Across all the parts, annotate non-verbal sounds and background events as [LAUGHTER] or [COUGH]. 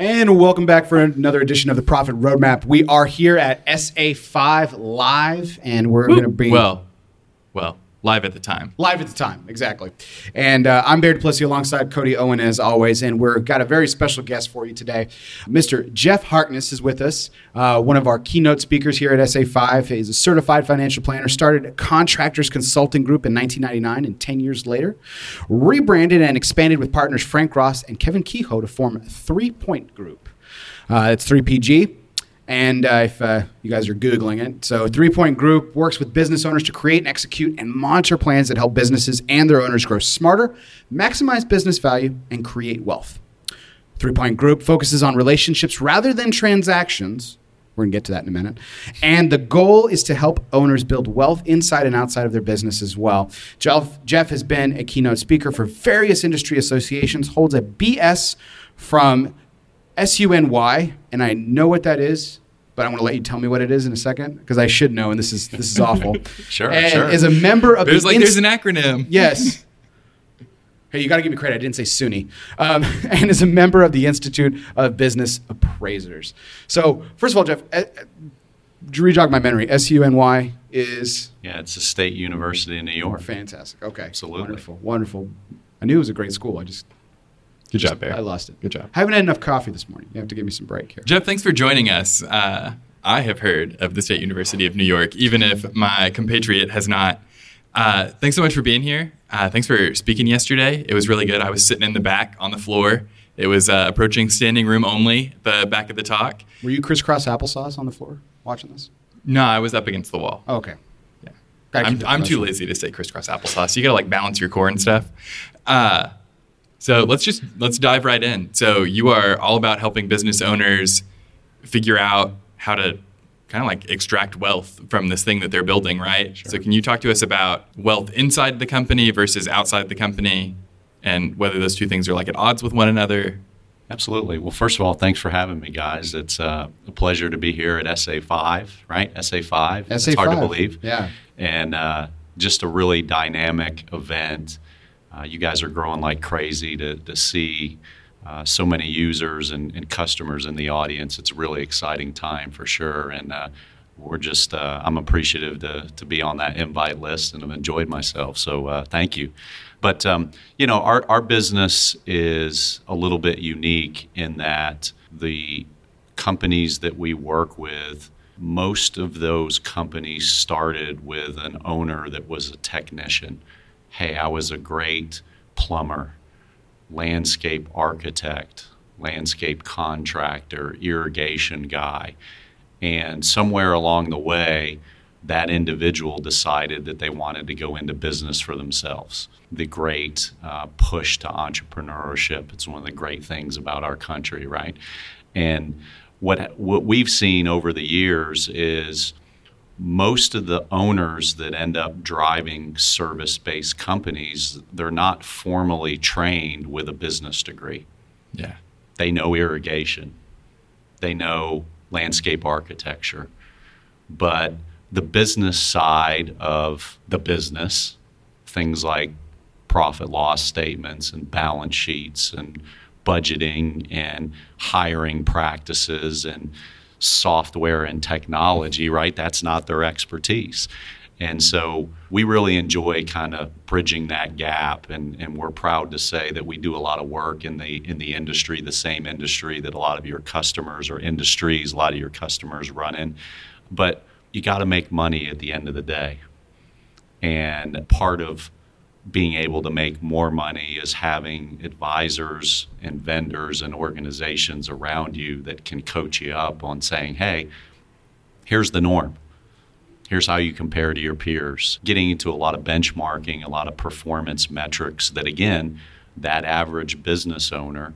And welcome back for another edition of the Profit Roadmap. We are here at SA5 Live, and we're going to be Well, well, live at the time. live at the time, exactly. And uh, I'm Barry Duplessis alongside Cody Owen as always, and we've got a very special guest for you today. Mr. Jeff Harkness is with us, uh, one of our keynote speakers here at SA5. He's a certified financial planner, started contractors consulting group in 1999, and 10 years later, rebranded and expanded with partners Frank Ross and Kevin Kehoe to form Three Point Group. Uh, it's 3PG. And uh, if uh, you guys are Googling it, so Three Point Group works with business owners to create and execute and monitor plans that help businesses and their owners grow smarter, maximize business value, and create wealth. Three Point Group focuses on relationships rather than transactions. We're going to get to that in a minute. And the goal is to help owners build wealth inside and outside of their business as well. Jeff, Jeff has been a keynote speaker for various industry associations, holds a BS from SUNY, and I know what that is, but I'm going to let you tell me what it is in a second because I should know, and this is this is [LAUGHS] awful. Sure, and sure. Is a member of There's the like Inst- there's an acronym. Yes. [LAUGHS] Hey, you got to give me credit. I didn't say SUNY. Um, [LAUGHS] and is a member of the Institute of Business Appraisers. So, first of all, Jeff, uh, to re-jog my memory, SUNY is Yeah, it's a state university in New York. fantastic. Okay. Absolutely. Wonderful. Wonderful. I knew it was a great school. I just, Good job, Bear. I lost it. Good job. I haven't had enough coffee this morning. You have to give me some break here. Jeff, thanks for joining us. Uh, I have heard of the State University of New York, even if my compatriot has not. Uh, thanks so much for being here. Uh, thanks for speaking yesterday. It was really good. I was sitting in the back on the floor. It was uh, approaching standing room only, the back of the talk. Were you crisscross applesauce on the floor watching this? No, I was up against the wall. Oh, okay. Yeah. I'm, I'm too lazy to say crisscross applesauce. You gotta like balance your core and stuff. So let's just let's dive right in. So you are all about helping business owners figure out how to kind of like extract wealth from this thing that they're building, right? Sure. So can you talk to us about wealth inside the company versus outside the company, and whether those two things are like at odds with one another? Absolutely. Well, first of all, thanks for having me, guys. It's uh, a pleasure to be here at SA5, right? SA5. SA5. It's hard to believe. Yeah. And uh, just a really dynamic event. Uh, you guys are growing like crazy to, to see uh, so many users and, and customers in the audience. It's a really exciting time for sure. And uh, we're just, uh, I'm appreciative to, to be on that invite list and I've enjoyed myself. So uh, thank you. But, um, you know, our, our business is a little bit unique in that the companies that we work with, most of those companies started with an owner that was a technician. Hey, I was a great plumber, landscape architect, landscape contractor, irrigation guy. And somewhere along the way, that individual decided that they wanted to go into business for themselves. The great uh, push to entrepreneurship. It's one of the great things about our country, right? And what, what we've seen over the years is most of the owners that end up driving service based companies, they're not formally trained with a business degree. Yeah. they know irrigation, they know landscape architecture, but the business side of the business, things like profit loss statements and balance sheets and budgeting and hiring practices and software and technology, mm-hmm. right? That's not their expertise. And so we really enjoy kind of bridging that gap, and, and we're proud to say that we do a lot of work in the in the industry, the same industry that a lot of your customers or industries, a lot of your customers run in. But you got to make money at the end of the day, and part of being able to make more money is having advisors and vendors and organizations around you that can coach you up on saying, hey, here's the norm. Here's how you compare to your peers. Getting into a lot of benchmarking, a lot of performance metrics that, again, that average business owner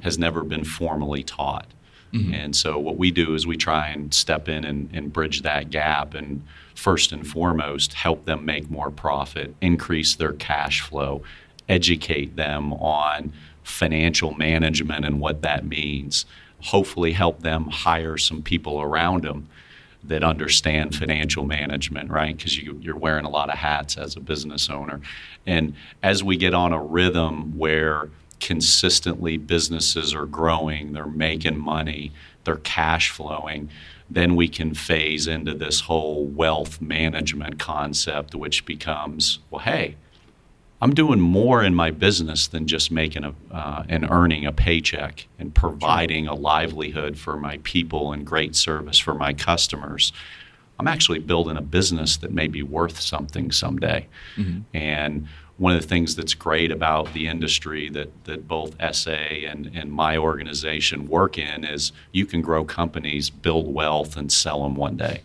has never been formally taught. Mm-hmm. And so, what we do is we try and step in and, and bridge that gap and, first and foremost, help them make more profit, increase their cash flow, educate them on financial management and what that means, hopefully, help them hire some people around them that understand financial management, right? Because you, you're wearing a lot of hats as a business owner. And as we get on a rhythm where consistently businesses are growing, they're making money, they're cash flowing, then we can phase into this whole wealth management concept, which becomes, well, hey, I'm doing more in my business than just making a uh, and earning a paycheck and providing a livelihood for my people and great service for my customers. I'm actually building a business that may be worth something someday. Mm-hmm. And one of the things that's great about the industry that, that both SA and, and my organization work in is you can grow companies, build wealth, and sell them one day.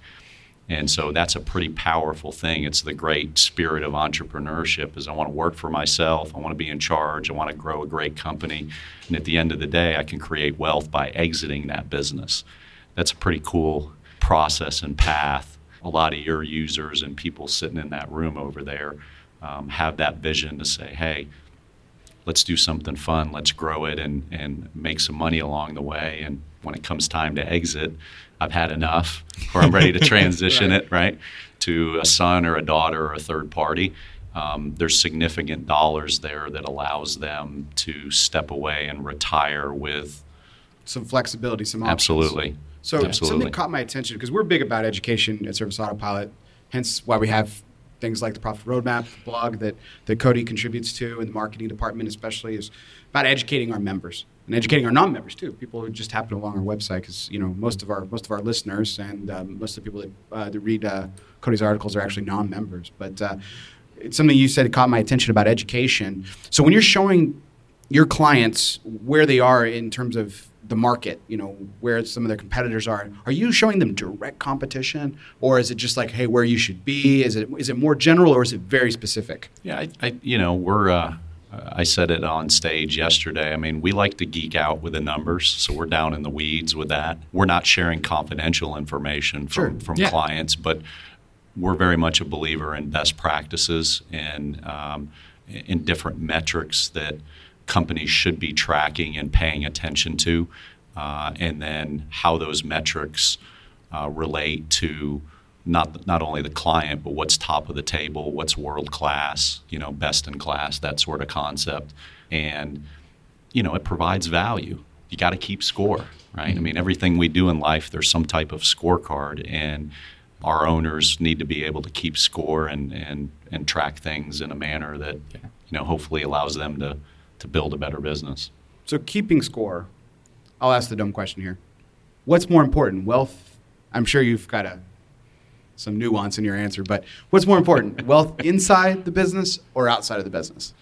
And so that's a pretty powerful thing. It's the great spirit of entrepreneurship is I want to work for myself, I want to be in charge, I want to grow a great company. And at the end of the day, I can create wealth by exiting that business. That's a pretty cool process and path. A lot of your users and people sitting in that room over there um, have that vision to say, hey, let's do something fun, let's grow it and, and make some money along the way. And when it comes time to exit, I've had enough, [LAUGHS] or I'm ready to [LAUGHS] transition right. it, right, to a son or a daughter or a third party. Um, there's significant dollars there that allows them to step away and retire with some flexibility, some options. Absolutely. So Absolutely. something caught my attention because we're big about education at Service Autopilot, hence why we have things like the Profit Roadmap the blog that, that Cody contributes to, and the marketing department especially is about educating our members and educating our non-members too. People who just happen along our website, because you know most of our most of our listeners and um, most of the people that, uh, that read uh, Cody's articles are actually non-members. But uh, it's something you said caught my attention about education. So when you're showing your clients where they are in terms of the market, you know, where some of their competitors are. Are you showing them direct competition, or is it just like, hey, where you should be? Is it is it more general, or is it very specific? Yeah, I, I you know, we're. Uh, I said it on stage yesterday. I mean, we like to geek out with the numbers, so we're down in the weeds with that. We're not sharing confidential information from, sure. from yeah. clients, but we're very much a believer in best practices and um, in different metrics that companies should be tracking and paying attention to, uh, and then how those metrics uh, relate to not not only the client but what's top of the table, what's world class, you know, best in class, that sort of concept, and you know, it provides value. You got to keep score, right? Mm-hmm. I mean, everything we do in life, there's some type of scorecard, and our owners need to be able to keep score and and and track things in a manner that you know hopefully allows them to to build a better business. So, keeping score, I'll ask the dumb question here. What's more important, wealth? I'm sure you've got a, some nuance in your answer, but what's more important, [LAUGHS] wealth inside the business or outside of the business?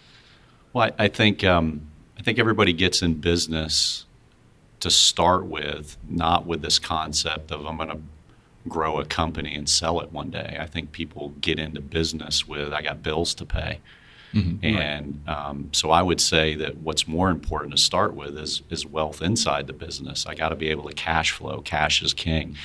Well, I, I think um, I think everybody gets in business to start with, not with this concept of I'm going to grow a company and sell it one day. I think people get into business with I got bills to pay. Mm-hmm. And um, so I would say that what's more important to start with is, is wealth inside the business. I got to be able to cash flow. Cash is king.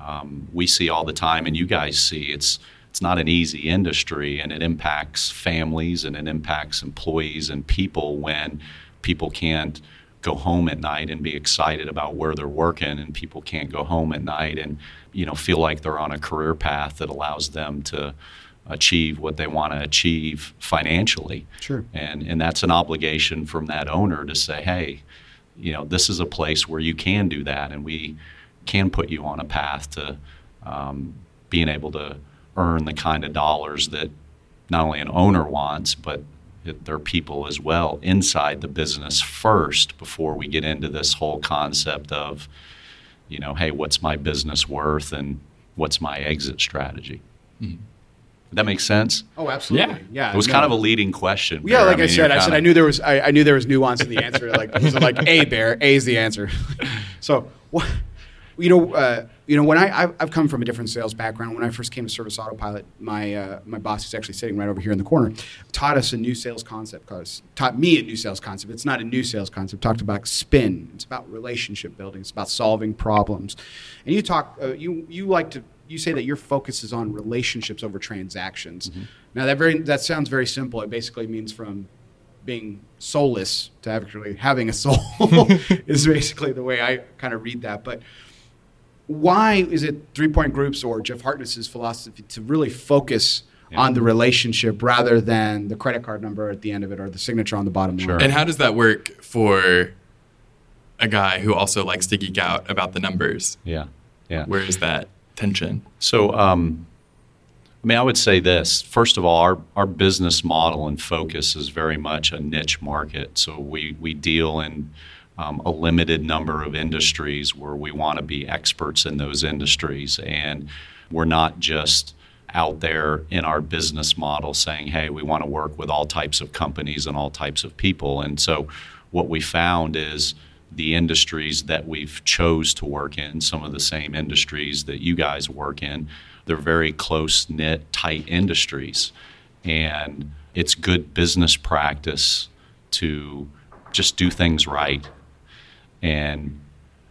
Um, we see all the time, and you guys see it's it's not an easy industry, and it impacts families and it impacts employees and people when people can't go home at night and be excited about where they're working and people can't go home at night and you know feel like they're on a career path that allows them to achieve what they want to achieve financially. Sure. And and that's an obligation from that owner to say, hey, you know, this is a place where you can do that, and we can put you on a path to um, being able to earn the kind of dollars that not only an owner wants, but their people as well inside the business first before we get into this whole concept of, you know, hey, what's my business worth and what's my exit strategy. Mm-hmm that makes sense? Oh, absolutely. Yeah, yeah. It was no. kind of a leading question. Yeah, like I, mean, I said, I said I knew there was I, I, knew there was nuance in the answer. Like it was like a bear, A is the answer. [LAUGHS] so, you know, uh, you know, when I I've, I've, come from a different sales background. When I first came to Service Autopilot, my uh, my boss is actually sitting right over here in the corner, taught us a new sales concept. Cause taught me a new sales concept. It's not a new sales concept. Talked about spin. It's about relationship building. It's about solving problems. And you talk. Uh, you you like to you say that your focus is on relationships over transactions. Mm-hmm. Now that very that sounds very simple. It basically means from being soulless to actually having a soul [LAUGHS] is basically the way I kind of read that. But why is it three point groups or Jeff Harkness's philosophy to really focus Yeah. on the relationship rather than the credit card number at the end of it or the signature on the bottom Sure. line. And how does that work for a guy who also likes to geek out about the numbers? Yeah. Yeah. Where is that tension? So, um, I mean, I would say this. First of all, our, our business model and focus is very much a niche market. So we, we deal in um, a limited number of industries where we want to be experts in those industries. And we're not just out there in our business model saying, hey, we want to work with all types of companies and all types of people. And so what we found is the industries that we've chose to work in, some of the same industries that you guys work in, they're very close knit, tight industries. And it's good business practice to just do things right and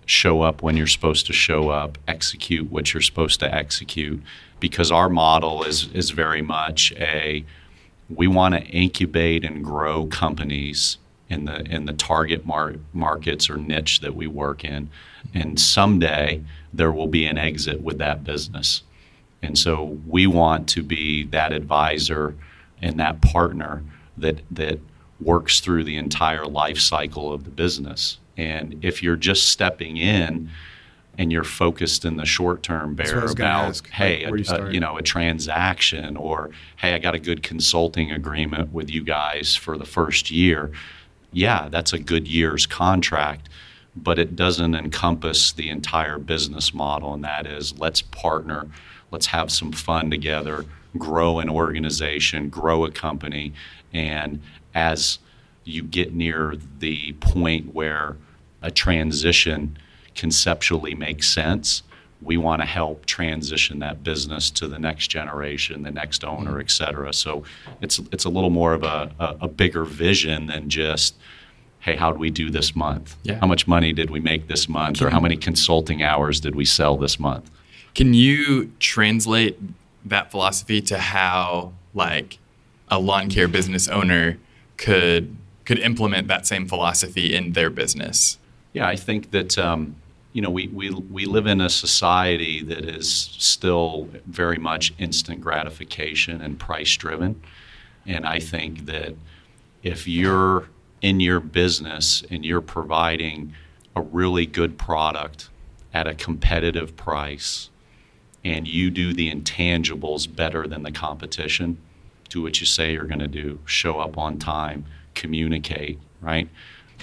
show up when you're supposed to show up, execute what you're supposed to execute, because our model is is very much a we want to incubate and grow companies in the in the target mar- markets or niche that we work in, and someday there will be an exit with that business, and so we want to be that advisor and that partner that that works through the entire life cycle of the business. And if you're just stepping in and you're focused in the short term bear about, ask, like, hey, where you a- a, you know, a transaction or hey, I got a good consulting agreement with you guys for the first year. Yeah, that's a good year's contract, but it doesn't encompass the entire business model. And that is let's partner, let's have some fun together, grow an organization, grow a company. And as you get near the point where a transition conceptually makes sense, we want to help transition that business to the next generation, the next owner, et cetera. So it's it's a little more of a, a, a bigger vision than just, hey, how did we do this month? Yeah. How much money did we make this month? Or how many consulting hours did we sell this month? Can you translate that philosophy to how like a lawn care business owner could could implement that same philosophy in their business? Yeah, I think that um, you know we, we we live in a society that is still very much instant gratification and price driven, and I think that if you're in your business and you're providing a really good product at a competitive price, and you do the intangibles better than the competition, do what you say you're going to do, show up on time, communicate, right?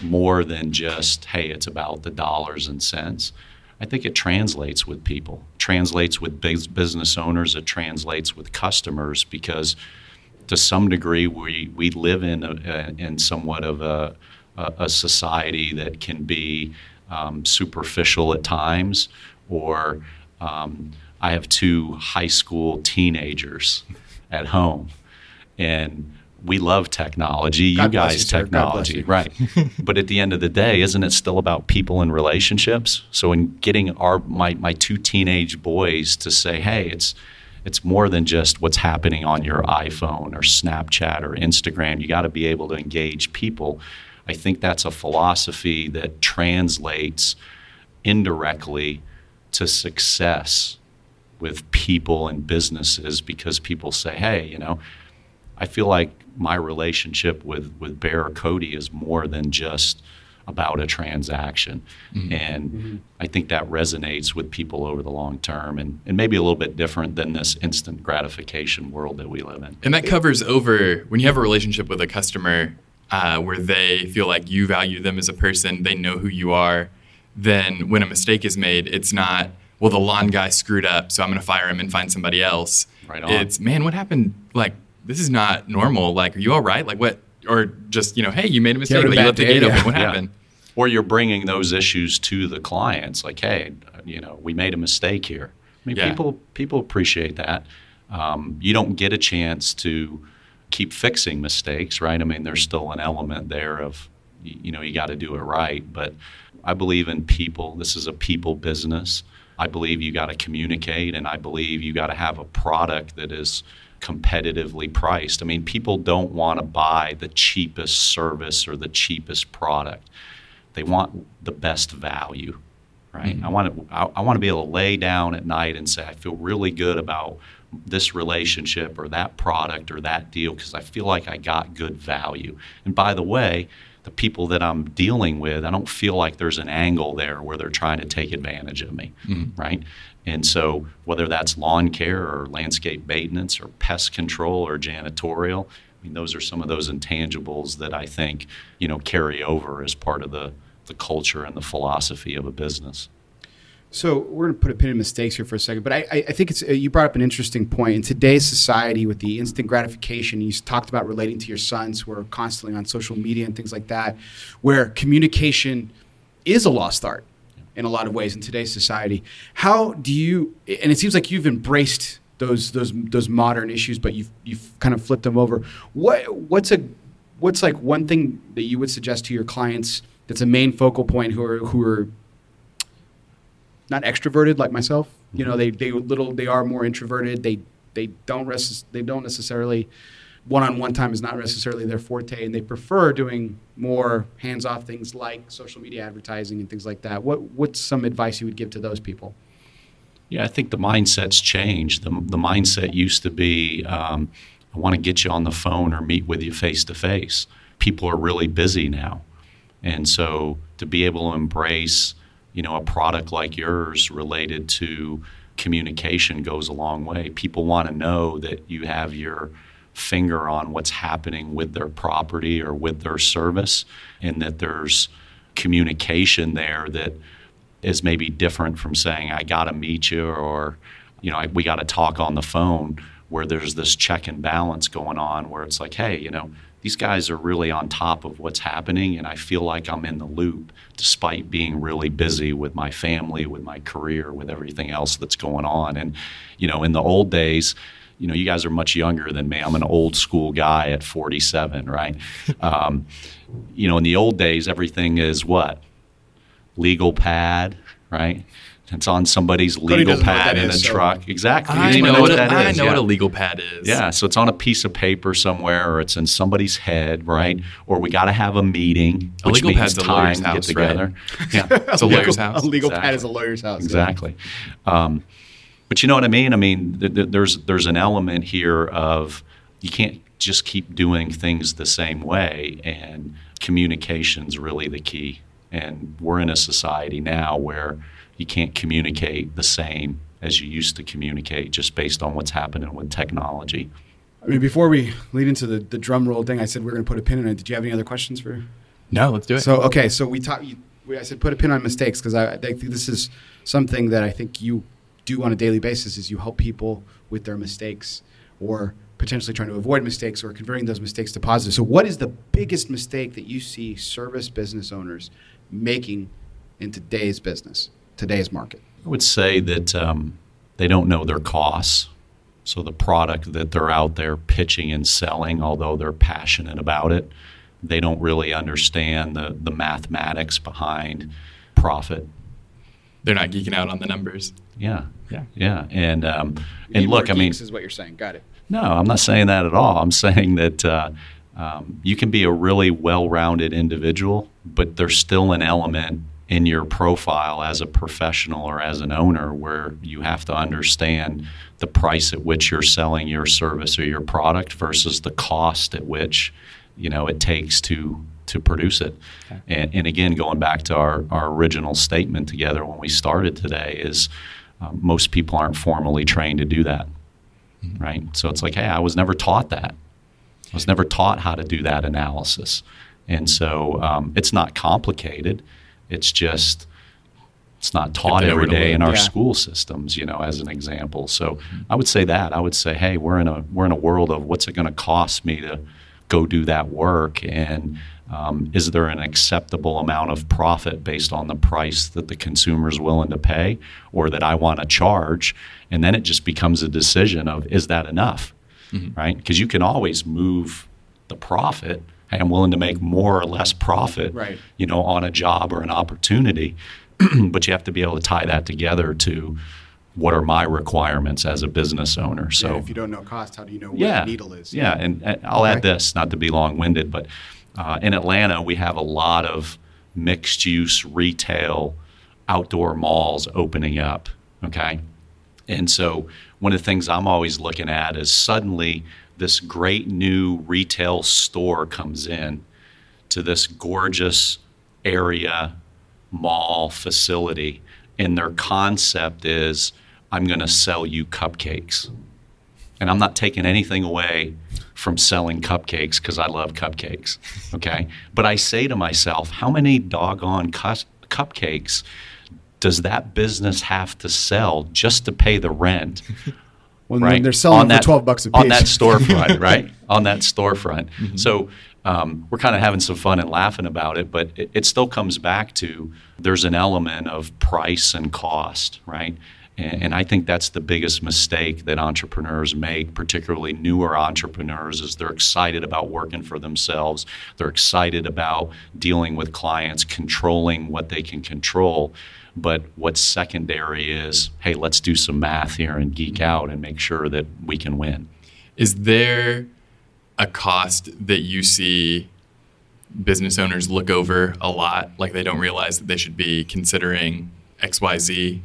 More than just, hey, it's about the dollars and cents. I think it translates with people, translates with bus- business owners, it translates with customers because to some degree we, we live in, a, in somewhat of a, a, a society that can be um, superficial at times or um, I have two high school teenagers at home and we love technology. God you guys, you, sir. God bless technology, right? [LAUGHS] but at the end of the day, isn't it still about people and relationships? So in getting our my my two teenage boys to say, "Hey, it's it's more than just what's happening on your iPhone or Snapchat or Instagram. You got to be able to engage people." I think that's a philosophy that translates indirectly to success with people and businesses because people say, "Hey, you know, I feel like my relationship with with Bear or Cody is more than just about a transaction, and I think that resonates with people over the long term, and, and maybe a little bit different than this instant gratification world that we live in. And that covers over when you have a relationship with a customer uh, where they feel like you value them as a person, they know who you are. Then when a mistake is made, it's not well the lawn guy screwed up, so I'm going to fire him and find somebody else. Right on. It's man, what happened? Like this is not normal. Like, are you all right? Like what? Or just you know, hey, you made a mistake. having a Like, you bad left the gate yeah. open. What Yeah. happened? Or you're bringing those issues to the clients, like, hey, you know, we made a mistake here. I mean, Yeah. people people appreciate that. Um, you don't get a chance to keep fixing mistakes, right? I mean, there's still an element there of, you know, you got to do it right. But I believe in people. This is a people business. I believe you got to communicate, and I believe you got to have a product that is competitively priced. I mean, people don't want to buy the cheapest service or the cheapest product. They want the best value. right? Mm-hmm. I want to I, I want to be able to lay down at night and say I feel really good about this relationship or that product or that deal because I feel like I got good value. And by the way, the people that I'm dealing with, I don't feel like there's an angle there where they're trying to take advantage of me, mm-hmm. right? And so, whether that's lawn care or landscape maintenance or pest control or janitorial, I mean, those are some of those intangibles that I think, you know, carry over as part of the, the culture and the philosophy of a business. So we're going to put a pin in mistakes here for a second, but I, I think it's uh, you brought up an interesting point in today's society with the instant gratification. You talked about relating to your sons who are constantly on social media and things like that, where communication is a lost art in a lot of ways in today's society. How do you? And it seems like you've embraced those those those modern issues, but you've you've kind of flipped them over. What what's a what's like one thing that you would suggest to your clients that's a main focal point who are who are not extroverted like myself. You know, mm-hmm. they they little they are more introverted. They they don't res- they don't necessarily one-on-one time is not necessarily their forte and they prefer doing more hands-off things like social media advertising and things like that. What what's some advice you would give to those people? Yeah i think the mindset's changed. The, the mindset used to be um, i want to get you on the phone or meet with you face to face people are really busy now. And so to be able to embrace you know, a product like yours related to communication goes a long way. People want to know that you have your finger on what's happening with their property or with their service and that there's communication there that is maybe different from saying I got to meet you or you know, we got to talk on the phone where there's this check and balance going on where it's like, hey, you know, these guys are really on top of what's happening, and I feel like I'm in the loop despite being really busy with my family, with my career, with everything else that's going on. And, you know, in the old days, you know, you guys are much younger than me. I'm an old school guy at 47, right? [LAUGHS] um, you know, in the old days, everything is what? Legal pad, right? It's on somebody's legal pad in is, a so. truck. Exactly. I know, know, what, that I is. know yeah. what a legal pad is. Yeah, so it's on a piece of paper somewhere, or it's in somebody's head, right? Or we got to have a meeting. A legal pad's a lawyer's house, get together. Right? [LAUGHS] Yeah, it's a [LAUGHS] lawyer's house. A legal exactly. pad is a lawyer's house. Exactly. Um, but you know what I mean? I mean, th- th- there's there's an element here of you can't just keep doing things the same way, and communication's really the key. And we're in a society now where you can't communicate the same as you used to communicate just based on what's happening with technology. I mean, before we lead into the, the drum roll thing, I said we are going to put a pin in it. Did you have any other questions for? No, let's do it. So, okay, so we talked. I said put a pin on mistakes because I, I think this is something that I think you do on a daily basis. Is you help people with their mistakes or potentially trying to avoid mistakes or converting those mistakes to positive. So, what is the biggest mistake that you see service business owners making in today's business? today's market? I would say that um, they don't know their costs. So the product that they're out there pitching and selling, although they're passionate about it, they don't really understand the, the mathematics behind profit. They're not geeking out on the numbers. Yeah, yeah, yeah. And um, and look, I mean, this is what you're saying. Got it. No, I'm not saying that at all. I'm saying that uh, um, you can be a really well-rounded individual, but there's still an element in your profile as a professional or as an owner where you have to understand the price at which you're selling your service or your product versus the cost at which you know it takes to to produce it okay. and, and, again going back to our, our original statement together when we started today is um, most people aren't formally trained to do that mm-hmm. right so it's like hey i was never taught that i was never taught how to do that analysis and so um, it's not complicated it's just it's not taught every day in our yeah. school systems, you know, as an example. So mm-hmm. I would say that. I would say, hey, we're in a we're in a world of what's it going to cost me to go do that work, and um, is there an acceptable amount of profit based on the price that the consumer is willing to pay, or that I want to charge? And then it just becomes a decision of is that enough, mm-hmm. right? Because you can always move the profit hey, I'm willing to make more or less profit, right. you know, on a job or an opportunity. [CLEARS THROAT] but you have to be able to tie that together to what are my requirements as a business owner. So yeah, if you don't know cost, how do you know where yeah, the needle is? Yeah, and, and I'll add this, not to be long-winded, but uh, in Atlanta we have a lot of mixed-use retail outdoor malls opening up. Okay. And so one of the things I'm always looking at is suddenly this great new retail store comes in to this gorgeous area mall facility and their concept is I'm going to sell you cupcakes. And I'm not taking anything away from selling cupcakes because I love cupcakes. Okay. but I say to myself, how many doggone cu- cupcakes does that business have to sell just to pay the rent? [LAUGHS] When, right? they're selling on that, for 12 bucks a piece. on that storefront, [LAUGHS] right? On that storefront. So um, we're kind of having some fun and laughing about it, but it, it still comes back to there's an element of price and cost, right? And, and I think that's the biggest mistake that entrepreneurs make, particularly newer entrepreneurs, is they're excited about working for themselves. They're excited about dealing with clients, controlling what they can control. But what's secondary is, hey, let's do some math here and geek out and make sure that we can win. Is there a cost that you see business owners look over a lot, like they don't realize that they should be considering X, Y, Z?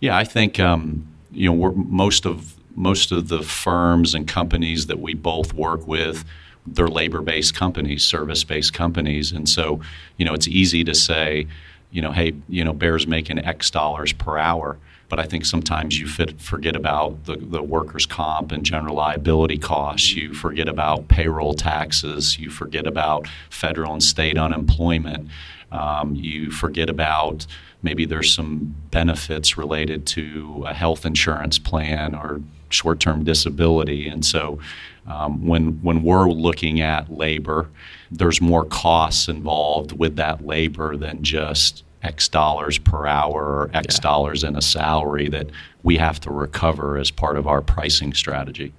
Yeah, I think um, you know most of most of the firms and companies that we both work with, they're labor-based companies, service-based companies, and so you know it's easy to say, you know, hey, you know, Bear's making X dollars per hour. But I think sometimes you fit, forget about the, the workers' comp and general liability costs. You forget about payroll taxes. You forget about federal and state unemployment. Um, you forget about maybe there's some benefits related to a health insurance plan or short-term disability. And so um, when, when we're looking at labor, there's more costs involved with that labor than just X dollars per hour or X Yeah. dollars in a salary that we have to recover as part of our pricing strategy.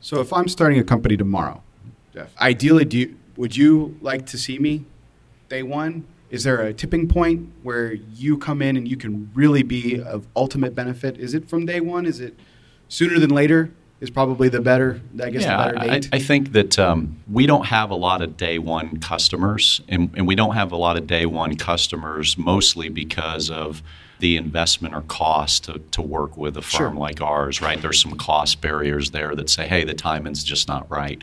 So if I'm starting a company tomorrow, Jeff, ideally, do you, would you like to see me day one? Is there a tipping point where you come in and you can really be of ultimate benefit? Is it from day one? Is it sooner than later? Is probably the better, I guess, yeah, the better I, date. I think that um, we don't have a lot of day one customers, and, and we don't have a lot of day one customers mostly because of the investment or cost to, to work with a firm Sure. like ours, right? There's some cost barriers there that say, hey, the timing's just not right.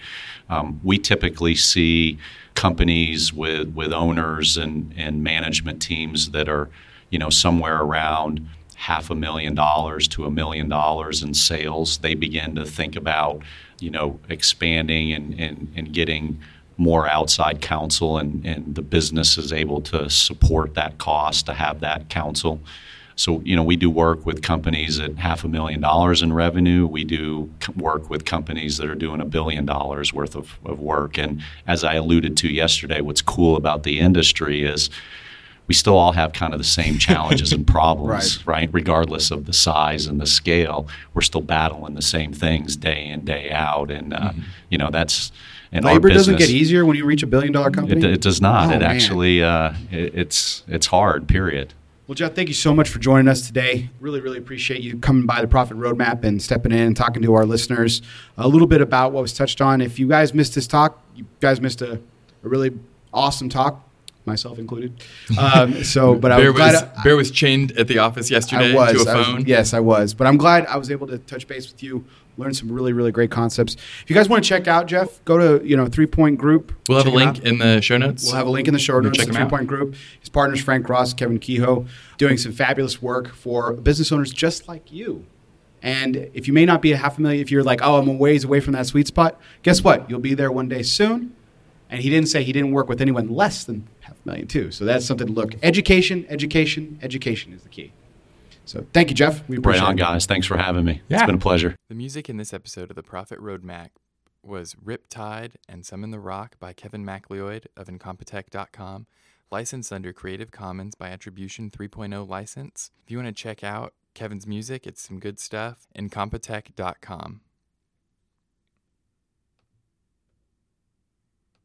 Um, we typically see companies with, with owners and, and management teams that are, you know, somewhere around half a million dollars to a million dollars in sales, they begin to think about, you know, expanding and, and, and getting more outside counsel and, and the business is able to support that cost to have that counsel. So, you know, we do work with companies at half a million dollars in revenue. We do work with companies that are doing a billion dollars worth of, of work. And as I alluded to yesterday, what's cool about the industry is we still all have kind of the same challenges and [LAUGHS] problems, right. Regardless of the size and the scale, we're still battling the same things day in, day out. And, uh, you know, that's. And Labor doesn't get easier when you reach a billion dollar company. It, it does not. Oh, it man. actually, uh, it, it's it's hard. Period. Well, Jeff, thank you so much for joining us today. Really, really appreciate you coming by the Profit Roadmap and stepping in and talking to our listeners a little bit about what was touched on. If you guys missed this talk, you guys missed a, a really awesome talk, myself included. Um, so, [LAUGHS] but I Bear was glad was, I- Bear was chained at the office yesterday I was, to a I was- phone. yes, I was. But I'm glad I was able to touch base with you, learn some really, really great concepts. If you guys want to check out Jeff, go to you know Three Point Group. We'll have a link out. in the show notes. We'll have a link in the show notes. Check Three out. Point Group. His partners Frank Ross, Kevin Kehoe, doing some fabulous work for business owners just like you. And if you may not be a half a million, if you're like, oh, I'm a ways away from that sweet spot, guess what? You'll be there one day soon. And he didn't say he didn't work with anyone less than half a million too. So that's something to look. Education, education, education is the key. So thank you, Jeff. We Right appreciate on, it. guys. Thanks for having me. Yeah. It's been a pleasure. The music in this episode of the Profit Roadmap was Riptide and Some in the Rock by Kevin MacLeod of Incompetech.com, licensed under Creative Commons by Attribution 3.0 license. If you want to check out Kevin's music, it's some good stuff. Incompetech.com.